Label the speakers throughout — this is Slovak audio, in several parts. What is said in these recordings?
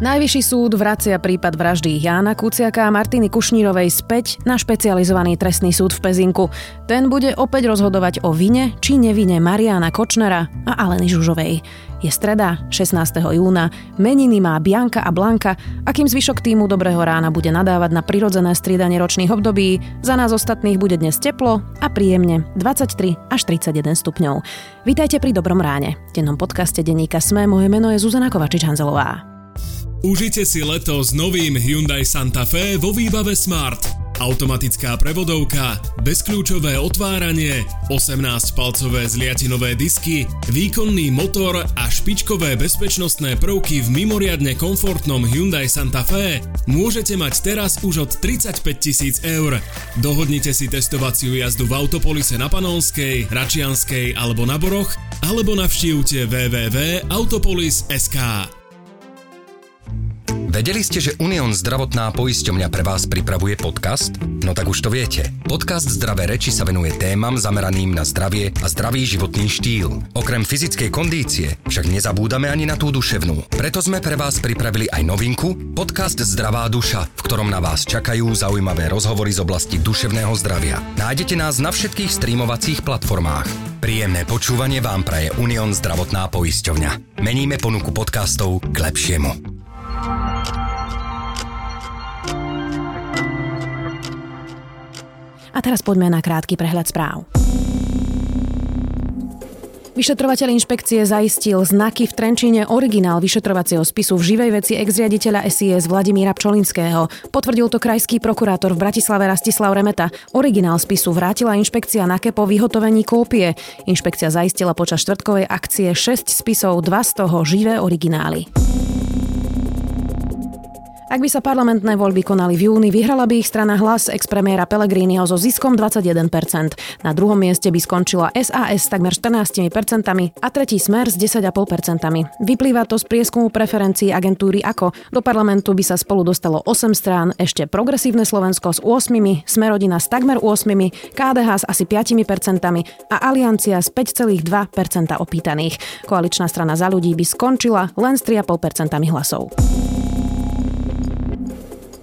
Speaker 1: Najvyšší súd vracia prípad vraždy Jána Kuciaka a Martiny Kušnírovej späť na špecializovaný trestný súd v Pezinku. Ten bude opäť rozhodovať o vine či nevine Mariana Kočnera a Aleny Žužovej. Je streda, 16. júna, meniny má Bianka a Blanka a kým zvyšok týmu Dobrého rána bude nadávať na prirodzené striedanie ročných období, za nás ostatných bude dnes teplo a príjemne 23 až 31 stupňov. Vítajte pri Dobrom ráne. V dennom podcaste denníka Sme moje meno je Zuzana Kovačič-Hanzelová.
Speaker 2: Užite si leto s novým Hyundai Santa Fe vo výbave Smart. Automatická prevodovka, bezkľúčové otváranie, 18-palcové zliatinové disky, výkonný motor a špičkové bezpečnostné prvky v mimoriadne komfortnom Hyundai Santa Fe môžete mať teraz už od 35 tisíc eur. Dohodnite si testovaciu jazdu v Autopolise na Panonskej, Račianskej alebo na Boroch, alebo navštívte www.autopolis.sk.
Speaker 3: Vedeli ste, že Unión zdravotná poisťovňa pre vás pripravuje podcast? No tak už to viete. Podcast Zdravé reči sa venuje témam zameraným na zdravie a zdravý životný štýl. Okrem fyzickej kondície však nezabúdame ani na tú duševnú. Preto sme pre vás pripravili aj novinku, podcast Zdravá duša, v ktorom na vás čakajú zaujímavé rozhovory z oblasti duševného zdravia. Nájdete nás na všetkých streamovacích platformách. Príjemné počúvanie vám praje Unión zdravotná poisťovňa. Meníme ponuku podcastov k lepšiemu.
Speaker 1: A teraz poďme na krátky prehľad správ. Vyšetrovateľ inšpekcie zaistil znaky v Trenčíne originál vyšetrovacieho spisu v živej veci ex-riaditeľa SIS Vladimíra Pčolinského. Potvrdil to krajský prokurátor v Bratislave Rastislav Remeta. Originál spisu vrátila inšpekcia na po vyhotovení kópie. Inšpekcia zaistila počas štvrtkovej akcie 6 spisov, dva z toho živé originály. Ak by sa parlamentné voľby konali v júni, vyhrala by ich strana hlas ex-premiéra Pellegriniho so ziskom 21%. Na druhom mieste by skončila SAS takmer 14% a tretí smer s 10,5%. Vyplýva to z prieskumu preferencií agentúry AKO. Do parlamentu by sa spolu dostalo 8 strán, ešte Progresívne Slovensko s 8, Smerodina s takmer 8, KDH s asi 5% a Aliancia s 5,2% opýtaných. Koaličná strana za ľudí by skončila len s 3,5% hlasov.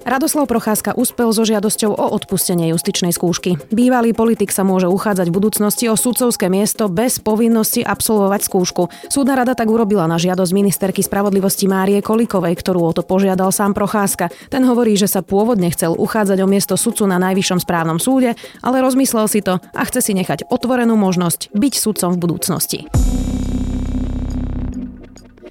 Speaker 1: Radoslav Procházka uspel so žiadosťou o odpustenie justičnej skúšky. Bývalý politik sa môže uchádzať v budúcnosti o sudcovské miesto bez povinnosti absolvovať skúšku. Súdna rada tak urobila na žiadosť ministerky spravodlivosti Márie Kolikovej, ktorú o to požiadal sám Procházka. Ten hovorí, že sa pôvodne chcel uchádzať o miesto sudcu na najvyššom správnom súde, ale rozmyslel si to a chce si nechať otvorenú možnosť byť sudcom v budúcnosti.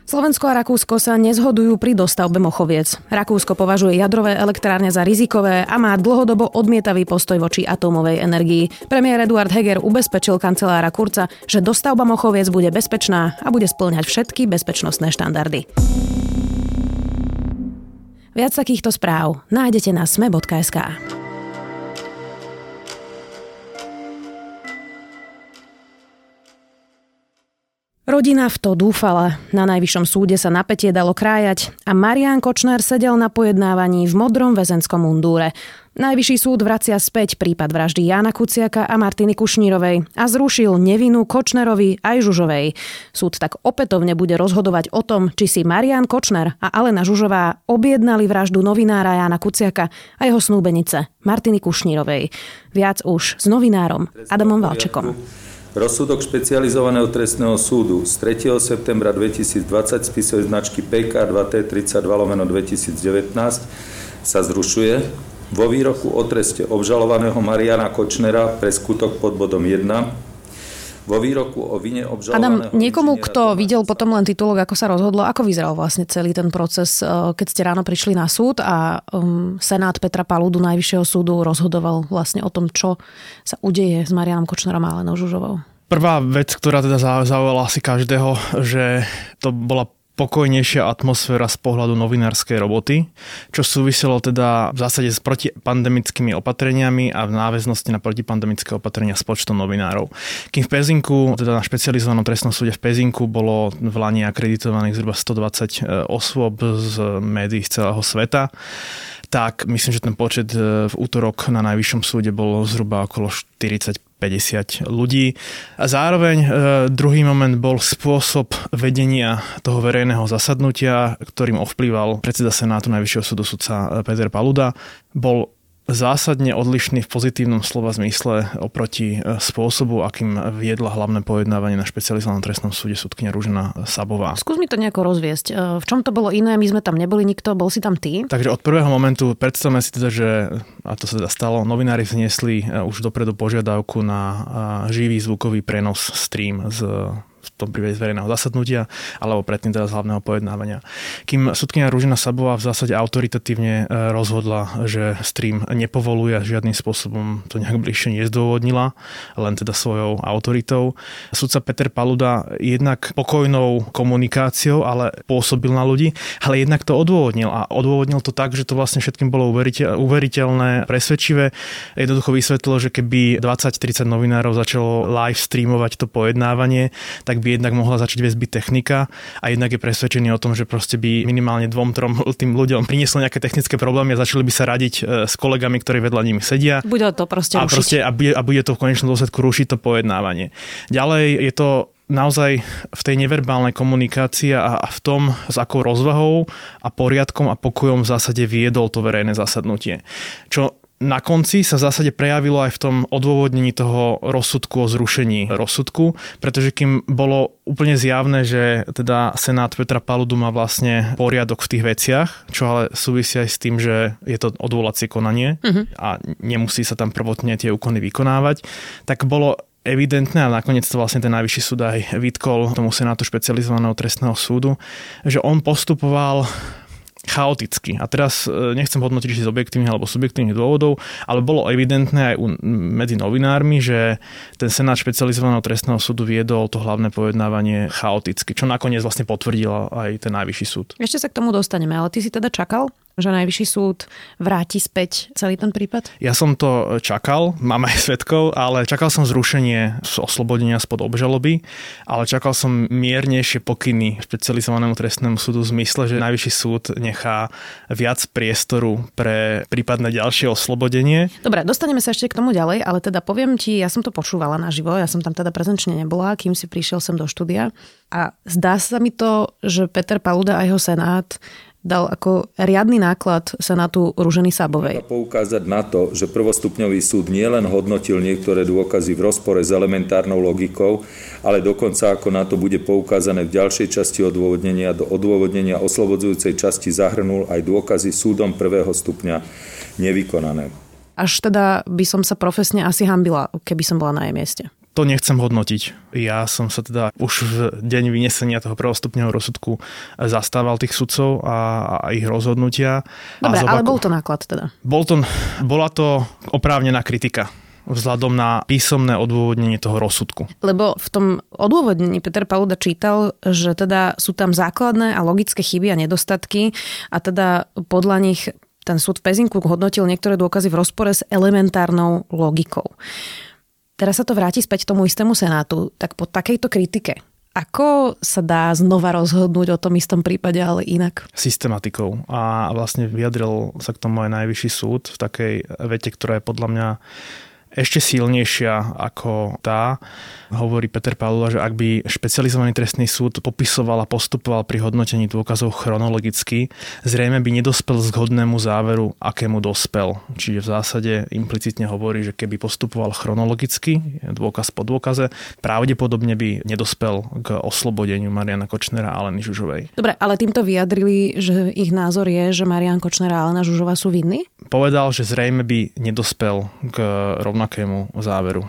Speaker 1: Slovensko a Rakúsko sa nezhodujú pri dostavbe Mochoviec. Rakúsko považuje jadrové elektrárne za rizikové a má dlhodobo odmietavý postoj voči atómovej energii. Premiér Eduard Heger ubezpečil kancelára Kurca, že dostavba Mochoviec bude bezpečná a bude splňať všetky bezpečnostné štandardy. Viac takýchto správ nájdete na sme.sk. Rodina v to dúfala. Na najvyššom súde sa napätie dalo krájať a Marian Kočner sedel na pojednávaní v modrom väzenskom mundúre. Najvyšší súd vracia späť prípad vraždy Jána Kuciaka a Martiny Kušnírovej a zrušil nevinu Kočnerovi aj Žužovej. Súd tak opätovne bude rozhodovať o tom, či si Marian Kočner a Alena Žužová objednali vraždu novinára Jána Kuciaka a jeho snúbenice Martiny Kušnírovej. Viac už s novinárom Adamom Valčekom.
Speaker 4: Rozsudok špecializovaného trestného súdu z 3. septembra 2020 spisovej značky PK 2T32 lomeno 2019 sa zrušuje vo výroku o treste obžalovaného Mariana Kočnera pre skutok pod bodom 1 vo výroku o vine obžalovaného...
Speaker 1: Adam, niekomu, kto videl potom len titulok, ako sa rozhodlo, ako vyzeral vlastne celý ten proces, eh, keď ste ráno prišli na súd a um, Senát Petra Paludu Najvyššieho súdu rozhodoval vlastne o tom, čo sa udeje s Marianom Kočnerom a Alenou Žužovou?
Speaker 5: Prvá vec, ktorá teda zaujala asi každého, že to bola pokojnejšia atmosféra z pohľadu novinárskej roboty, čo súviselo teda v zásade s protipandemickými opatreniami a v náväznosti na protipandemické opatrenia s počtom novinárov. Kým v Pezinku, teda na špecializovanom trestnom súde v Pezinku bolo v Lani akreditovaných zhruba 120 e, osôb z médií z celého sveta, tak myslím, že ten počet e, v útorok na najvyššom súde bol zhruba okolo 40 50 ľudí. A zároveň e, druhý moment bol spôsob vedenia toho verejného zasadnutia, ktorým ovplyval predseda Senátu Najvyššieho súdu sudca Peter Paluda. Bol zásadne odlišný v pozitívnom slova zmysle oproti e, spôsobu, akým viedla hlavné pojednávanie na špecializovanom trestnom súde súdkynia Rúžena Sabová.
Speaker 1: Skús mi to nejako rozviesť. E, v čom to bolo iné? My sme tam neboli nikto, bol si tam ty?
Speaker 5: Takže od prvého momentu predstavme si teda, že, a to sa teda stalo, novinári vznesli e, už dopredu požiadavku na živý zvukový prenos stream z v tom prípade z zasadnutia, alebo predtým teda z hlavného pojednávania. Kým sudkynia Ružina Sabová v zásade autoritatívne e, rozhodla, že stream nepovoluje a žiadnym spôsobom to nejak bližšie nezdôvodnila, len teda svojou autoritou. Sudca Peter Paluda jednak pokojnou komunikáciou, ale pôsobil na ľudí, ale jednak to odôvodnil a odôvodnil to tak, že to vlastne všetkým bolo uveriteľné, presvedčivé. Jednoducho vysvetlilo, že keby 20-30 novinárov začalo live streamovať to pojednávanie, tak tak by jednak mohla začať byť technika a jednak je presvedčený o tom, že proste by minimálne dvom, trom tým ľuďom prinieslo nejaké technické problémy a začali by sa radiť e, s kolegami, ktorí vedľa nimi sedia.
Speaker 1: Bude to proste
Speaker 5: a, proste, a, bude, a bude to v konečnom dôsledku rušiť to pojednávanie. Ďalej je to naozaj v tej neverbálnej komunikácii a v tom, s akou rozvahou a poriadkom a pokojom v zásade viedol to verejné zasadnutie. Čo na konci sa v zásade prejavilo aj v tom odôvodnení toho rozsudku o zrušení rozsudku, pretože kým bolo úplne zjavné, že teda Senát Petra Paludu má vlastne poriadok v tých veciach, čo ale súvisí aj s tým, že je to odvolacie konanie uh-huh. a nemusí sa tam prvotne tie úkony vykonávať, tak bolo evidentné, a nakoniec to vlastne ten najvyšší súd aj vytkol tomu Senátu špecializovaného trestného súdu, že on postupoval chaoticky. A teraz e, nechcem hodnotiť, či z objektívnych alebo subjektívnych dôvodov, ale bolo evidentné aj medzi novinármi, že ten Senát špecializovaného trestného súdu viedol to hlavné pojednávanie chaoticky, čo nakoniec vlastne potvrdila aj ten najvyšší súd.
Speaker 1: Ešte sa k tomu dostaneme, ale ty si teda čakal že najvyšší súd vráti späť celý ten prípad?
Speaker 5: Ja som to čakal, mám aj svetkov, ale čakal som zrušenie z oslobodenia spod obžaloby, ale čakal som miernejšie pokyny špecializovanému trestnému súdu v zmysle, že najvyšší súd nechá viac priestoru pre prípadné ďalšie oslobodenie.
Speaker 1: Dobre, dostaneme sa ešte k tomu ďalej, ale teda poviem ti, ja som to počúvala naživo, ja som tam teda prezenčne nebola, kým si prišiel sem do štúdia a zdá sa mi to, že Peter Paluda a jeho senát dal ako riadny náklad Senátu Ruženy Sabovej.
Speaker 4: Poukázať na to, že prvostupňový súd nielen hodnotil niektoré dôkazy v rozpore s elementárnou logikou, ale dokonca ako na to bude poukázané v ďalšej časti odôvodnenia, do odôvodnenia oslobodzujúcej časti zahrnul aj dôkazy súdom prvého stupňa nevykonané.
Speaker 1: Až teda by som sa profesne asi hambila, keby som bola na jej mieste.
Speaker 5: To nechcem hodnotiť. Ja som sa teda už v deň vynesenia toho prvostupného rozsudku zastával tých sudcov a, a ich rozhodnutia.
Speaker 1: Dobre, ale bol to náklad teda?
Speaker 5: Bol to, bola to oprávnená kritika vzhľadom na písomné odôvodnenie toho rozsudku.
Speaker 1: Lebo v tom odôvodnení Peter Paluda čítal, že teda sú tam základné a logické chyby a nedostatky a teda podľa nich ten súd v Pezinku hodnotil niektoré dôkazy v rozpore s elementárnou logikou teraz sa to vráti späť tomu istému senátu, tak po takejto kritike, ako sa dá znova rozhodnúť o tom istom prípade, ale inak?
Speaker 5: Systematikou. A vlastne vyjadril sa k tomu aj najvyšší súd v takej vete, ktorá je podľa mňa ešte silnejšia ako tá. Hovorí Peter Pavlova, že ak by špecializovaný trestný súd popisoval a postupoval pri hodnotení dôkazov chronologicky, zrejme by nedospel zhodnému záveru, akému dospel. Čiže v zásade implicitne hovorí, že keby postupoval chronologicky, dôkaz po dôkaze, pravdepodobne by nedospel k oslobodeniu Mariana Kočnera a Aleny Žužovej.
Speaker 1: Dobre, ale týmto vyjadrili, že ich názor je, že Marian Kočner a Alena Žužová sú vinní?
Speaker 5: Povedal, že zrejme by nedospel k rovnakému rovnakému záveru.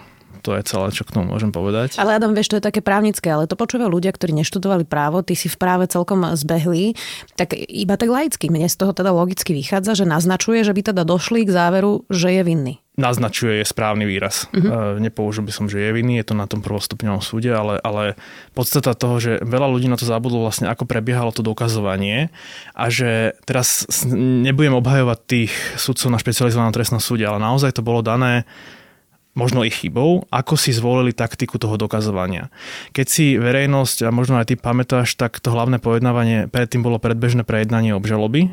Speaker 5: To je celé, čo k tomu môžem povedať.
Speaker 1: Ale Adam, vieš, to je také právnické, ale to počúvajú ľudia, ktorí neštudovali právo, ty si v práve celkom zbehli, tak iba tak laicky. Mne z toho teda logicky vychádza, že naznačuje, že by teda došli k záveru, že je vinný
Speaker 5: naznačuje je správny výraz. Uh-huh. Nepoužil by som, že je vinný, je to na tom prvostupňovom súde, ale, ale podstata toho, že veľa ľudí na to zabudlo vlastne, ako prebiehalo to dokazovanie a že teraz nebudem obhajovať tých sudcov na špecializovanom trestnom súde, ale naozaj to bolo dané možno ich chybou, ako si zvolili taktiku toho dokazovania. Keď si verejnosť, a možno aj ty pamätáš, tak to hlavné pojednávanie predtým bolo predbežné prejednanie obžaloby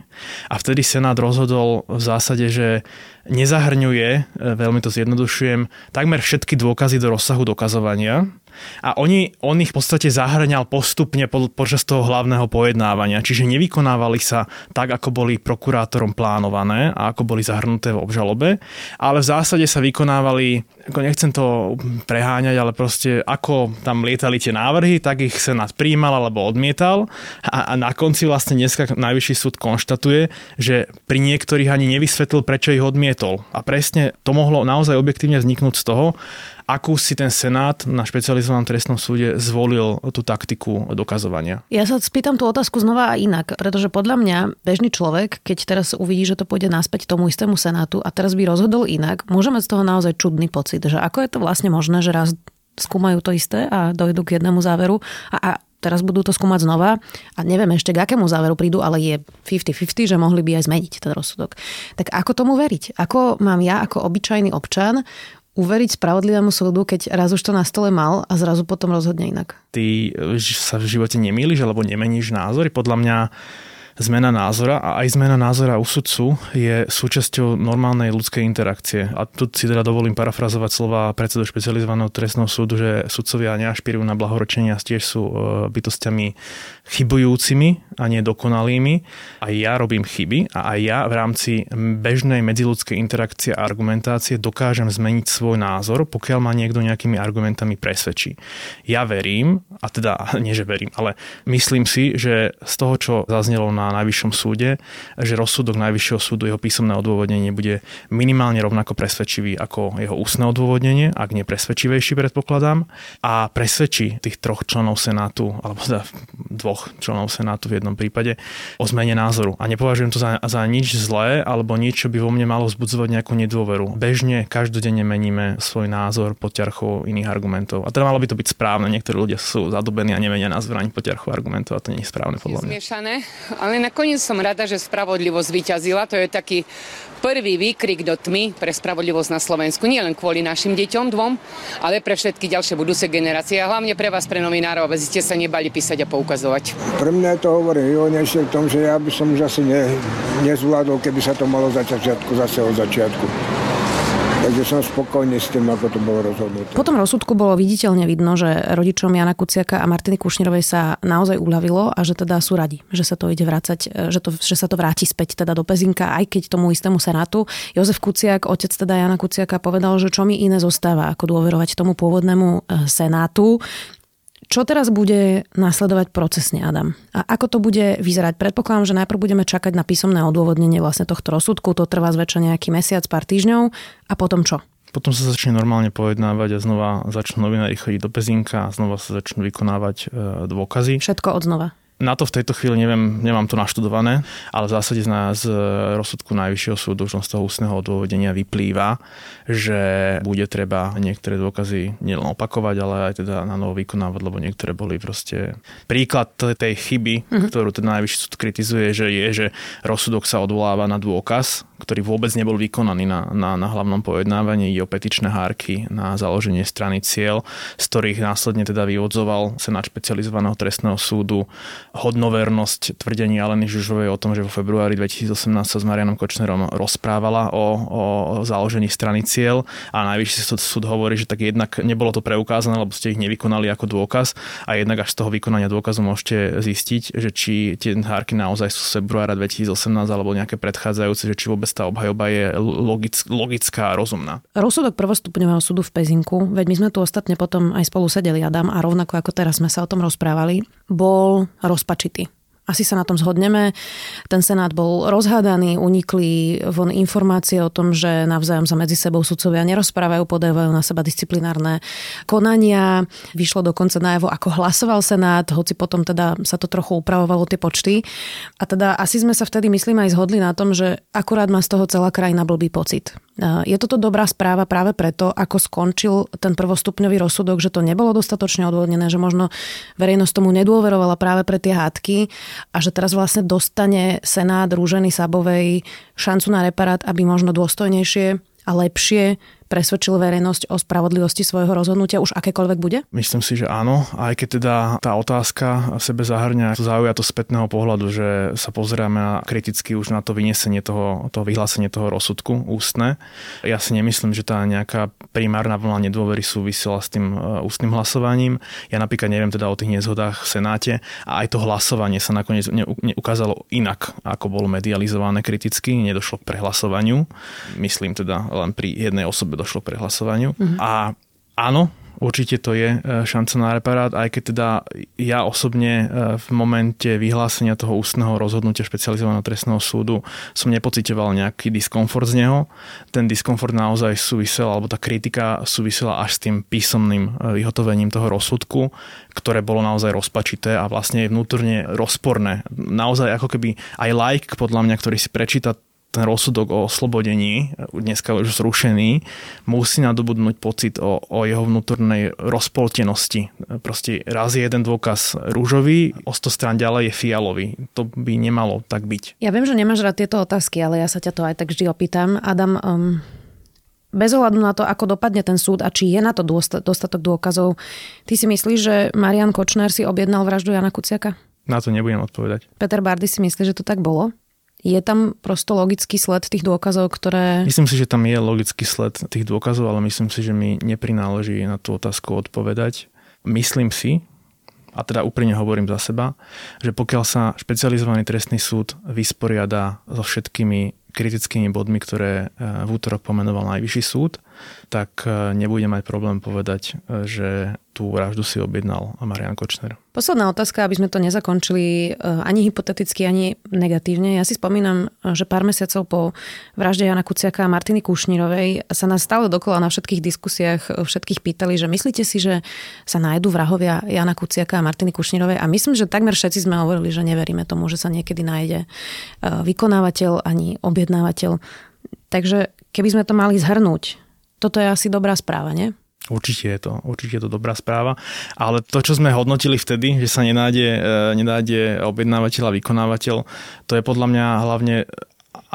Speaker 5: a vtedy Senát rozhodol v zásade, že nezahrňuje, e, veľmi to zjednodušujem, takmer všetky dôkazy do rozsahu dokazovania, a oni, on ich v podstate zahrňal postupne po, počas toho hlavného pojednávania, čiže nevykonávali sa tak, ako boli prokurátorom plánované a ako boli zahrnuté v obžalobe, ale v zásade sa vykonávali, ako nechcem to preháňať, ale proste ako tam lietali tie návrhy, tak ich Senát príjmal alebo odmietal a, a na konci vlastne dneska Najvyšší súd konštatuje, že pri niektorých ani nevysvetlil, prečo ich odmietol. A presne to mohlo naozaj objektívne vzniknúť z toho, akú si ten Senát na špecializovanom trestnom súde zvolil tú taktiku dokazovania.
Speaker 1: Ja sa spýtam tú otázku znova a inak, pretože podľa mňa bežný človek, keď teraz uvidí, že to pôjde naspäť tomu istému Senátu a teraz by rozhodol inak, môžeme z toho naozaj čudný pocit, že ako je to vlastne možné, že raz skúmajú to isté a dojdú k jednému záveru a, a teraz budú to skúmať znova a neviem ešte k akému záveru prídu, ale je 50-50, že mohli by aj zmeniť ten rozsudok. Tak ako tomu veriť? Ako mám ja ako obyčajný občan uveriť spravodlivému súdu, keď raz už to na stole mal a zrazu potom rozhodne inak?
Speaker 5: Ty sa v živote nemýliš alebo nemeníš názory. Podľa mňa zmena názora a aj zmena názora u sudcu je súčasťou normálnej ľudskej interakcie. A tu si teda dovolím parafrazovať slova predsedu špecializovaného trestného súdu, že sudcovia neašpirujú na blahorečenia, tiež sú e, bytostiami chybujúcimi a nedokonalými. Aj ja robím chyby a aj ja v rámci bežnej medziludskej interakcie a argumentácie dokážem zmeniť svoj názor, pokiaľ ma niekto nejakými argumentami presvedčí. Ja verím, a teda nie, že verím, ale myslím si, že z toho, čo zaznelo na Najvyššom súde, že rozsudok Najvyššieho súdu, jeho písomné odôvodnenie bude minimálne rovnako presvedčivý ako jeho ústne odôvodnenie, ak nie presvedčivejší predpokladám, a presvedčí tých troch členov Senátu, alebo teda dvoch členov Senátu v jednom prípade o zmene názoru. A nepovažujem to za, za nič zlé alebo nič, čo by vo mne malo vzbudzovať nejakú nedôveru. Bežne každodenne meníme svoj názor pod ťarchou iných argumentov. A teda malo by to byť správne. Niektorí ľudia sú zadobení a nemenia názor ani pod ťarchou argumentov a to nie je správne podľa mňa.
Speaker 6: Zmiešané, ale nakoniec som rada, že spravodlivosť vyťazila. To je taký prvý výkrik do tmy pre spravodlivosť na Slovensku. Nie len kvôli našim deťom dvom, ale pre všetky ďalšie budúce generácie a hlavne pre vás, pre novinárov, aby ste sa nebali písať a poukazovať.
Speaker 7: Pre mňa to hovorí výhodnejšie v tom, že ja by som asi ne, nezvládol, keby sa to malo začať zase od začiatku. Takže som spokojný s tým, ako to bolo rozhodnuté.
Speaker 1: Po tom rozsudku bolo viditeľne vidno, že rodičom Jana Kuciaka a Martiny Kušnírovej sa naozaj uľavilo a že teda sú radi, že sa to ide vrácať, že, to, že sa to vráti späť teda do Pezinka, aj keď tomu istému Senátu. Jozef Kuciak, otec teda Jana Kuciaka, povedal, že čo mi iné zostáva, ako dôverovať tomu pôvodnému e, Senátu. Čo teraz bude nasledovať procesne, Adam? A ako to bude vyzerať? Predpokladám, že najprv budeme čakať na písomné odôvodnenie vlastne tohto rozsudku. To trvá zväčša nejaký mesiac, pár týždňov. A potom čo?
Speaker 5: Potom sa začne normálne pojednávať a znova začnú novinári chodiť do Pezinka a znova sa začnú vykonávať e, dôkazy.
Speaker 1: Všetko od znova.
Speaker 5: Na to v tejto chvíli neviem, nemám to naštudované, ale v zásade z, z rozsudku Najvyššieho súdu, už z toho ústneho odôvodenia vyplýva, že bude treba niektoré dôkazy nielen opakovať, ale aj teda na novo vykonávať, lebo niektoré boli proste... Príklad tej chyby, mm-hmm. ktorú ten Najvyšší súd kritizuje, že je, že rozsudok sa odvoláva na dôkaz, ktorý vôbec nebol vykonaný na, na, na hlavnom pojednávaní, ide o petičné hárky na založenie strany cieľ, z ktorých následne teda vyvodzoval Senát špecializovaného trestného súdu hodnovernosť tvrdení Aleny Žužovej o tom, že vo februári 2018 sa s Marianom Kočnerom rozprávala o, o založení strany cieľ a najvyšší súd, hovorí, že tak jednak nebolo to preukázané, lebo ste ich nevykonali ako dôkaz a jednak až z toho vykonania dôkazu môžete zistiť, že či tie hárky naozaj sú z februára 2018 alebo nejaké predchádzajúce, že či vôbec tá obhajoba je logick, logická a rozumná.
Speaker 1: Rozsudok prvostupňového súdu v Pezinku, veď my sme tu ostatne potom aj spolu sedeli, Adam, a rovnako ako teraz sme sa o tom rozprávali, bol rozpačitý. Asi sa na tom zhodneme. Ten senát bol rozhádaný, unikli von informácie o tom, že navzájom sa medzi sebou sudcovia nerozprávajú, podávajú na seba disciplinárne konania. Vyšlo dokonca najavo, ako hlasoval senát, hoci potom teda sa to trochu upravovalo tie počty. A teda asi sme sa vtedy, myslím, aj zhodli na tom, že akurát má z toho celá krajina blbý pocit. Je toto dobrá správa práve preto, ako skončil ten prvostupňový rozsudok, že to nebolo dostatočne odvodnené, že možno verejnosť tomu nedôverovala práve pre tie hádky a že teraz vlastne dostane Senát Rúženy Sabovej šancu na reparát, aby možno dôstojnejšie a lepšie presvedčil verejnosť o spravodlivosti svojho rozhodnutia, už akékoľvek bude?
Speaker 5: Myslím si, že áno, aj keď teda tá otázka sebe zahrňa to spätného pohľadu, že sa pozeráme kriticky už na to vyniesenie toho, toho vyhlásenie toho rozsudku ústne. Ja si nemyslím, že tá nejaká primárna vlna nedôvery súvisela s tým e, ústnym hlasovaním. Ja napríklad neviem teda o tých nezhodách v Senáte a aj to hlasovanie sa nakoniec ukázalo inak, ako bolo medializované kriticky, nedošlo k prehlasovaniu. Myslím teda len pri jednej osobe došlo k prehlasovaniu. Mm-hmm. A áno, Určite to je e, šanca na reparát, aj keď teda ja osobne e, v momente vyhlásenia toho ústneho rozhodnutia špecializovaného trestného súdu som nepocitoval nejaký diskomfort z neho. Ten diskomfort naozaj súvisel, alebo tá kritika súvisela až s tým písomným e, vyhotovením toho rozsudku, ktoré bolo naozaj rozpačité a vlastne je vnútorne rozporné. Naozaj ako keby aj like, podľa mňa, ktorý si prečíta ten rozsudok o oslobodení, dneska už zrušený, musí nadobudnúť pocit o, o jeho vnútornej rozpoltenosti. Proste raz je jeden dôkaz rúžový, o 100 strán ďalej je fialový. To by nemalo tak byť.
Speaker 1: Ja viem, že nemáš rád tieto otázky, ale ja sa ťa to aj tak vždy opýtam. Adam, um, bez ohľadu na to, ako dopadne ten súd a či je na to dostatok dôkazov, ty si myslíš, že Marian Kočner si objednal vraždu Jana Kuciaka?
Speaker 5: Na to nebudem odpovedať.
Speaker 1: Peter Bardy si myslí, že to tak bolo? Je tam prosto logický sled tých dôkazov, ktoré...
Speaker 5: Myslím si, že tam je logický sled tých dôkazov, ale myslím si, že mi neprináleží na tú otázku odpovedať. Myslím si, a teda úprimne hovorím za seba, že pokiaľ sa špecializovaný trestný súd vysporiada so všetkými kritickými bodmi, ktoré e, v útorok pomenoval Najvyšší súd, tak e, nebude mať problém povedať, e, že tú vraždu si objednal Marian Kočner.
Speaker 1: Posledná otázka, aby sme to nezakončili eh, ani hypoteticky, ani negatívne. Ja si spomínam, že pár mesiacov po vražde Jana Kuciaka a Martiny Kušnírovej sa nás stále dokola na všetkých diskusiách všetkých pýtali, že myslíte si, že sa nájdú vrahovia Jana Kuciaka a Martiny Kušnírovej a myslím, že takmer všetci sme hovorili, že neveríme tomu, že sa niekedy nájde vykonávateľ ani objednávateľ. Takže keby sme to mali zhrnúť, toto je asi dobrá správa, nie?
Speaker 5: Určite je to, určite je to dobrá správa, ale to, čo sme hodnotili vtedy, že sa nenájde, e, nenájde objednávateľ a vykonávateľ, to je podľa mňa hlavne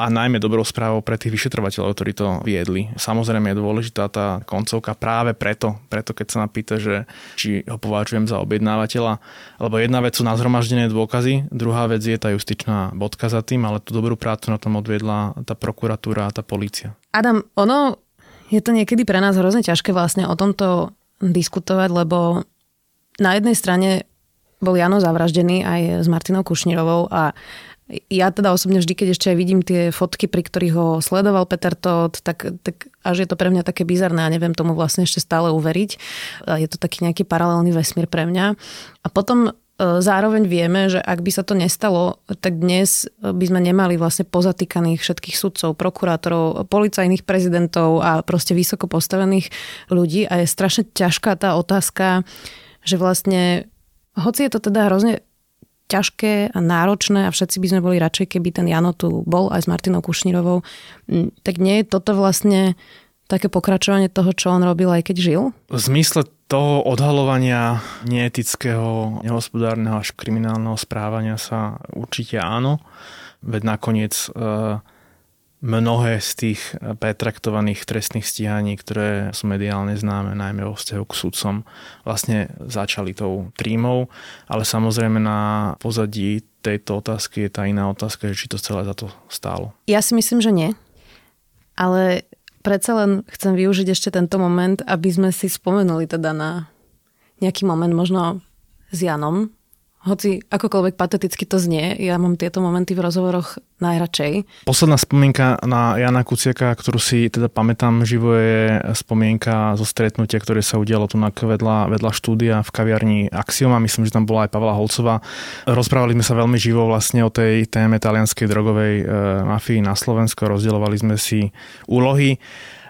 Speaker 5: a najmä dobrou správou pre tých vyšetrovateľov, ktorí to viedli. Samozrejme je dôležitá tá koncovka práve preto, preto keď sa ma pýta, že či ho považujem za objednávateľa, lebo jedna vec sú nazhromaždené dôkazy, druhá vec je tá justičná bodka za tým, ale tú dobrú prácu na tom odviedla tá prokuratúra a tá polícia.
Speaker 1: Adam, ono je to niekedy pre nás hrozne ťažké vlastne o tomto diskutovať, lebo na jednej strane bol Jano zavraždený aj s Martinou Kušnírovou a ja teda osobne vždy, keď ešte aj vidím tie fotky, pri ktorých ho sledoval Peter Todt, tak, tak až je to pre mňa také bizarné a neviem tomu vlastne ešte stále uveriť. Je to taký nejaký paralelný vesmír pre mňa. A potom zároveň vieme, že ak by sa to nestalo, tak dnes by sme nemali vlastne pozatýkaných všetkých sudcov, prokurátorov, policajných prezidentov a proste vysoko postavených ľudí a je strašne ťažká tá otázka, že vlastne, hoci je to teda hrozne ťažké a náročné a všetci by sme boli radšej, keby ten Jano tu bol aj s Martinou Kušnírovou, tak nie je toto vlastne také pokračovanie toho, čo on robil aj keď žil?
Speaker 5: V zmysle toho odhalovania neetického, nehospodárneho až kriminálneho správania sa určite áno. Veď nakoniec e, mnohé z tých pretraktovaných trestných stíhaní, ktoré sú mediálne známe, najmä vo vzťahu k sudcom, vlastne začali tou trímou, ale samozrejme na pozadí tejto otázky je tá iná otázka, že či to celé za to stálo.
Speaker 1: Ja si myslím, že nie. Ale predsa len chcem využiť ešte tento moment, aby sme si spomenuli teda na nejaký moment možno s Janom, hoci akokoľvek pateticky to znie, ja mám tieto momenty v rozhovoroch najradšej.
Speaker 5: Posledná spomienka na Jana Kuciaka, ktorú si teda pamätám živo, je spomienka zo stretnutia, ktoré sa udialo tu na vedľa, vedľa štúdia v kaviarni Axioma. Myslím, že tam bola aj Pavla Holcová. Rozprávali sme sa veľmi živo vlastne o tej téme talianskej drogovej e, mafii na Slovensku. Rozdielovali sme si úlohy.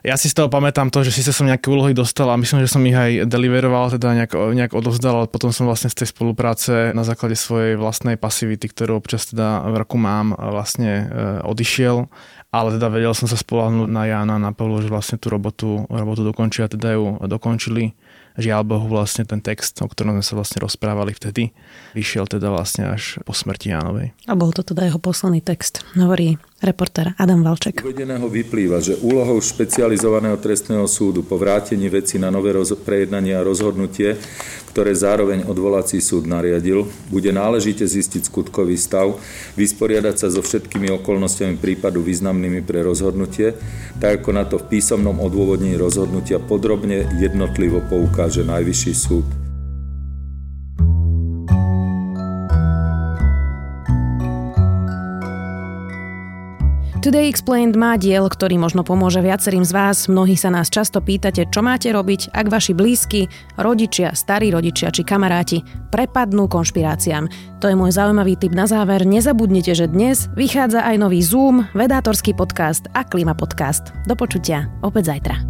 Speaker 5: Ja si z toho pamätám to, že síce som nejaké úlohy dostal a myslím, že som ich aj deliveroval, teda nejak, nejak odovzdal, ale potom som vlastne z tej spolupráce na základe svojej vlastnej pasivity, ktorú občas teda v roku mám, vlastne e, odišiel. Ale teda vedel som sa spolahnúť na Jana, na Pavlu, že vlastne tú robotu, robotu dokončia, teda ju dokončili. Žiaľ Bohu vlastne ten text, o ktorom sme sa vlastne rozprávali vtedy, vyšiel teda vlastne až po smrti Jánovej.
Speaker 1: A bol to teda jeho posledný text. Hovorí Reportér Adam Valček.
Speaker 4: Uvedeného vyplýva, že úlohou špecializovaného trestného súdu po vrátení veci na nové roz- prejednanie a rozhodnutie, ktoré zároveň odvolací súd nariadil, bude náležite zistiť skutkový stav, vysporiadať sa so všetkými okolnostiami prípadu významnými pre rozhodnutie, tak ako na to v písomnom odôvodnení rozhodnutia podrobne jednotlivo poukáže Najvyšší súd.
Speaker 1: Today Explained má diel, ktorý možno pomôže viacerým z vás. Mnohí sa nás často pýtate, čo máte robiť, ak vaši blízky, rodičia, starí rodičia či kamaráti prepadnú konšpiráciám. To je môj zaujímavý tip na záver. Nezabudnite, že dnes vychádza aj nový Zoom, vedátorský podcast a klima podcast. Do počutia opäť zajtra.